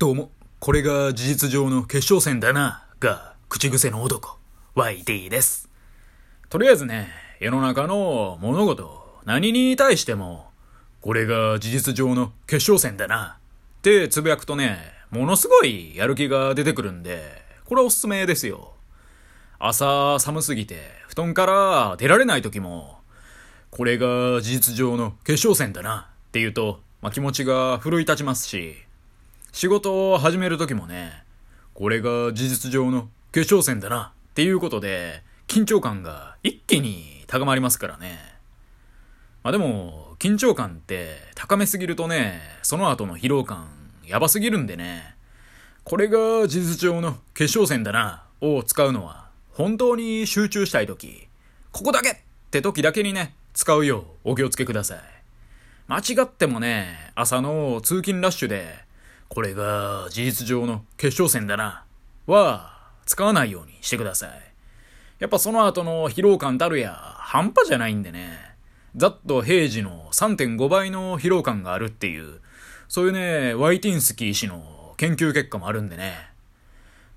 どう。も、これが事実上の決勝戦だな、が、口癖の男、YT です。とりあえずね、世の中の物事、何に対しても、これが事実上の決勝戦だな、ってつぶやくとね、ものすごいやる気が出てくるんで、これおすすめですよ。朝寒すぎて、布団から出られない時も、これが事実上の決勝戦だな、って言うと、まあ、気持ちが奮い立ちますし、仕事を始める時もね、これが事実上の決勝戦だなっていうことで、緊張感が一気に高まりますからね。まあでも、緊張感って高めすぎるとね、その後の疲労感やばすぎるんでね、これが事実上の決勝戦だなを使うのは、本当に集中したい時、ここだけって時だけにね、使うようお気をつけください。間違ってもね、朝の通勤ラッシュで、これが事実上の決勝戦だな、は使わないようにしてください。やっぱその後の疲労感たるや半端じゃないんでね、ざっと平時の3.5倍の疲労感があるっていう、そういうね、ワイティンスキー氏の研究結果もあるんでね。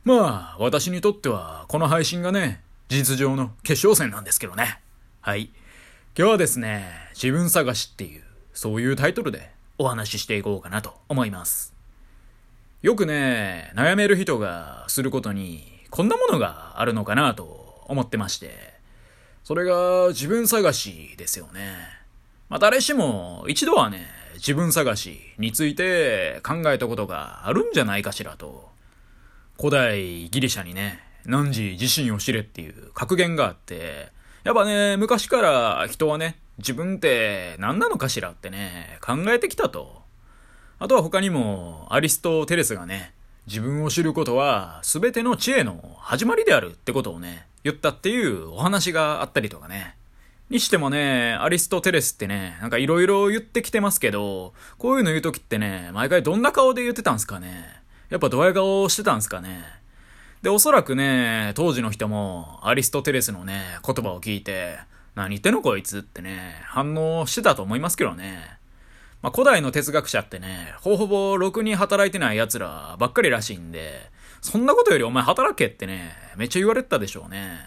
まあ、私にとってはこの配信がね、事実上の決勝戦なんですけどね。はい。今日はですね、自分探しっていう、そういうタイトルでお話ししていこうかなと思います。よくね、悩める人がすることに、こんなものがあるのかなと思ってまして、それが自分探しですよね。まあ誰しも一度はね、自分探しについて考えたことがあるんじゃないかしらと。古代ギリシャにね、汝自身を知れっていう格言があって、やっぱね、昔から人はね、自分って何なのかしらってね、考えてきたと。あとは他にも、アリストテレスがね、自分を知ることは全ての知恵の始まりであるってことをね、言ったっていうお話があったりとかね。にしてもね、アリストテレスってね、なんか色々言ってきてますけど、こういうの言うときってね、毎回どんな顔で言ってたんすかね。やっぱドヤ顔してたんすかね。で、おそらくね、当時の人も、アリストテレスのね、言葉を聞いて、何言ってんのこいつってね、反応してたと思いますけどね。まあ、古代の哲学者ってね、ほぼほぼろくに働いてない奴らばっかりらしいんで、そんなことよりお前働けってね、めっちゃ言われてたでしょうね。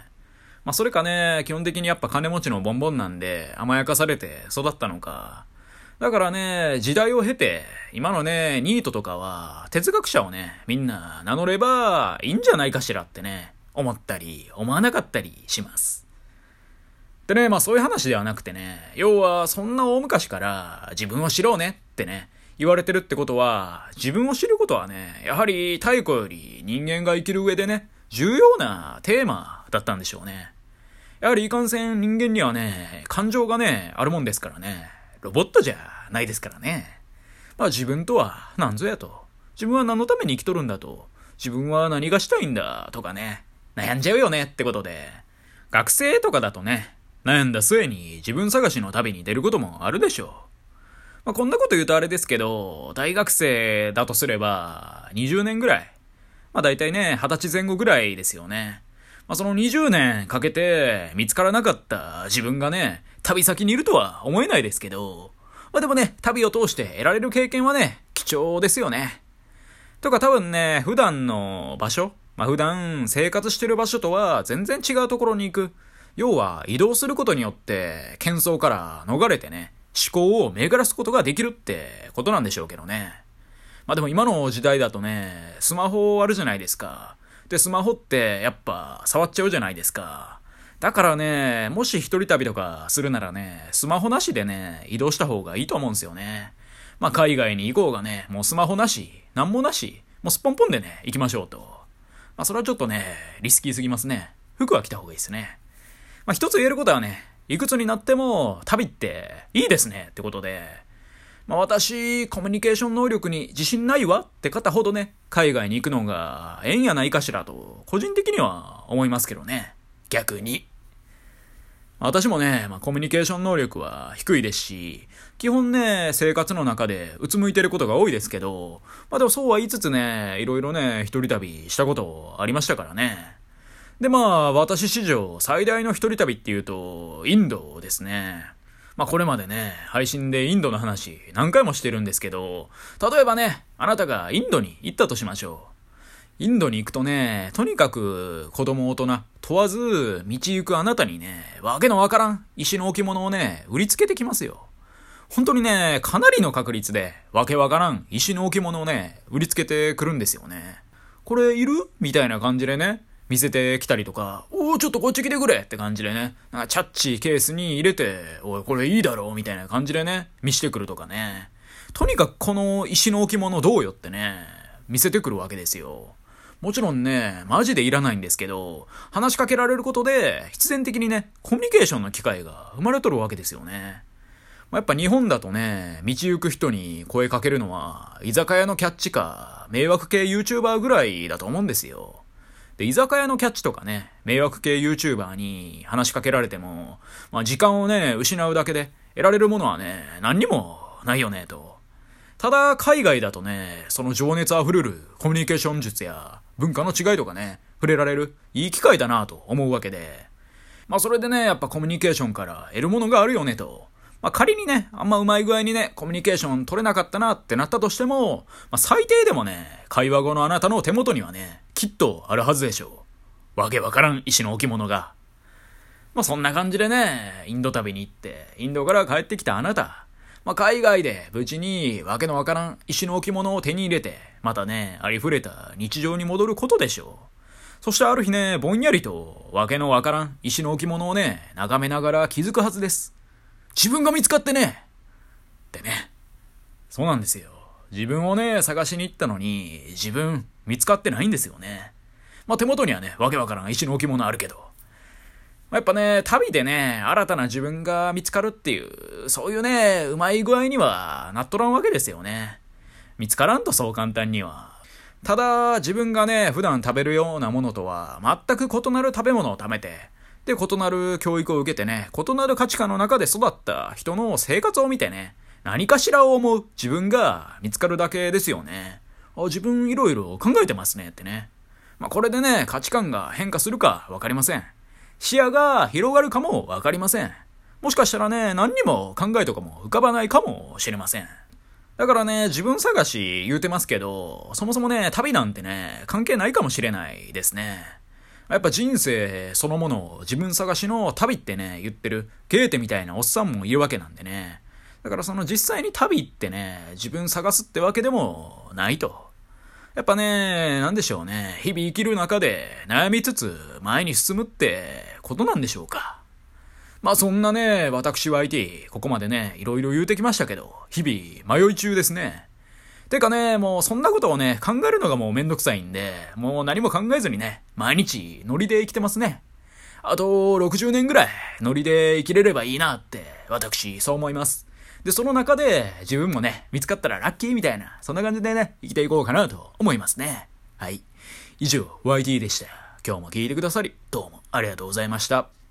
まあ、それかね、基本的にやっぱ金持ちのボンボンなんで、甘やかされて育ったのか。だからね、時代を経て、今のね、ニートとかは、哲学者をね、みんな名乗ればいいんじゃないかしらってね、思ったり、思わなかったりします。でね、まあそういう話ではなくてね、要はそんな大昔から自分を知ろうねってね、言われてるってことは、自分を知ることはね、やはり太古より人間が生きる上でね、重要なテーマだったんでしょうね。やはりいかんせん人間にはね、感情がね、あるもんですからね、ロボットじゃないですからね。まあ自分とは何ぞやと。自分は何のために生きとるんだと。自分は何がしたいんだとかね。悩んじゃうよねってことで。学生とかだとね、悩んだ末に自分探しの旅に出ることもあるでしょう。まあ、こんなこと言うとあれですけど、大学生だとすれば、20年ぐらい。まあ大体ね、20歳前後ぐらいですよね。まあその20年かけて見つからなかった自分がね、旅先にいるとは思えないですけど、まあでもね、旅を通して得られる経験はね、貴重ですよね。とか多分ね、普段の場所、まあ普段生活してる場所とは全然違うところに行く。要は移動することによって喧騒から逃れてね、思考を巡らすことができるってことなんでしょうけどね。まあでも今の時代だとね、スマホあるじゃないですか。で、スマホってやっぱ触っちゃうじゃないですか。だからね、もし一人旅とかするならね、スマホなしでね、移動した方がいいと思うんですよね。まあ海外に行こうがね、もうスマホなし、なんもなし、もうすっぽんぽんでね、行きましょうと。まあそれはちょっとね、リスキーすぎますね。服は着た方がいいですね。まあ、一つ言えることはね、いくつになっても旅っていいですねってことで、まあ、私、コミュニケーション能力に自信ないわって方ほどね、海外に行くのがええんやないかしらと、個人的には思いますけどね。逆に。私もね、まあ、コミュニケーション能力は低いですし、基本ね、生活の中でうつむいてることが多いですけど、まあでもそうは言いつつね、いろいろね、一人旅したことありましたからね。で、まあ、私史上最大の一人旅っていうと、インドですね。まあこれまでね、配信でインドの話何回もしてるんですけど、例えばね、あなたがインドに行ったとしましょう。インドに行くとね、とにかく子供大人問わず道行くあなたにね、わけのわからん石の置物をね、売りつけてきますよ。本当にね、かなりの確率で、わけわからん石の置物をね、売りつけてくるんですよね。これいる？みたいな感じでね、見せてきたりとか、おお、ちょっとこっち来てくれって感じでね、なんかチャッチーケースに入れて、おい、これいいだろうみたいな感じでね、見してくるとかね。とにかくこの石の置物どうよってね、見せてくるわけですよ。もちろんね、マジでいらないんですけど、話しかけられることで、必然的にね、コミュニケーションの機会が生まれとるわけですよね。まあ、やっぱ日本だとね、道行く人に声かけるのは、居酒屋のキャッチか、迷惑系 YouTuber ぐらいだと思うんですよ。で、居酒屋のキャッチとかね、迷惑系 YouTuber に話しかけられても、まあ時間をね、失うだけで得られるものはね、何にもないよね、と。ただ、海外だとね、その情熱あふれるコミュニケーション術や文化の違いとかね、触れられるいい機会だなと思うわけで。まあそれでね、やっぱコミュニケーションから得るものがあるよねと。まあ、仮にね、あんまうまい具合にね、コミュニケーション取れなかったなってなったとしても、まあ、最低でもね、会話後のあなたの手元にはね、きっとあるはずでしょう。わけわからん石の置物が。まあ、そんな感じでね、インド旅に行って、インドから帰ってきたあなた。まあ、海外で無事にわけのわからん石の置物を手に入れて、またね、ありふれた日常に戻ることでしょう。そしてある日ね、ぼんやりと、わけのわからん石の置物をね、眺めながら気づくはずです。自分が見つかってねってね。そうなんですよ。自分をね、探しに行ったのに、自分見つかってないんですよね。まあ、手元にはね、わけわからん石の置物あるけど。まあ、やっぱね、旅でね、新たな自分が見つかるっていう、そういうね、うまい具合にはなっとらんわけですよね。見つからんとそう簡単には。ただ、自分がね、普段食べるようなものとは全く異なる食べ物を食べて、で、異なる教育を受けてね、異なる価値観の中で育った人の生活を見てね、何かしらを思う自分が見つかるだけですよね。あ、自分いろいろ考えてますねってね。まあ、これでね、価値観が変化するかわかりません。視野が広がるかもわかりません。もしかしたらね、何にも考えとかも浮かばないかもしれません。だからね、自分探し言うてますけど、そもそもね、旅なんてね、関係ないかもしれないですね。やっぱ人生そのものを自分探しの旅ってね、言ってるゲーテみたいなおっさんもいるわけなんでね。だからその実際に旅行ってね、自分探すってわけでもないと。やっぱね、なんでしょうね。日々生きる中で悩みつつ前に進むってことなんでしょうか。まあそんなね、私は IT、ここまでね、いろいろ言うてきましたけど、日々迷い中ですね。てかね、もうそんなことをね、考えるのがもうめんどくさいんで、もう何も考えずにね、毎日ノリで生きてますね。あと60年ぐらいノリで生きれればいいなって、私そう思います。で、その中で自分もね、見つかったらラッキーみたいな、そんな感じでね、生きていこうかなと思いますね。はい。以上、YT でした。今日も聞いてくださり、どうもありがとうございました。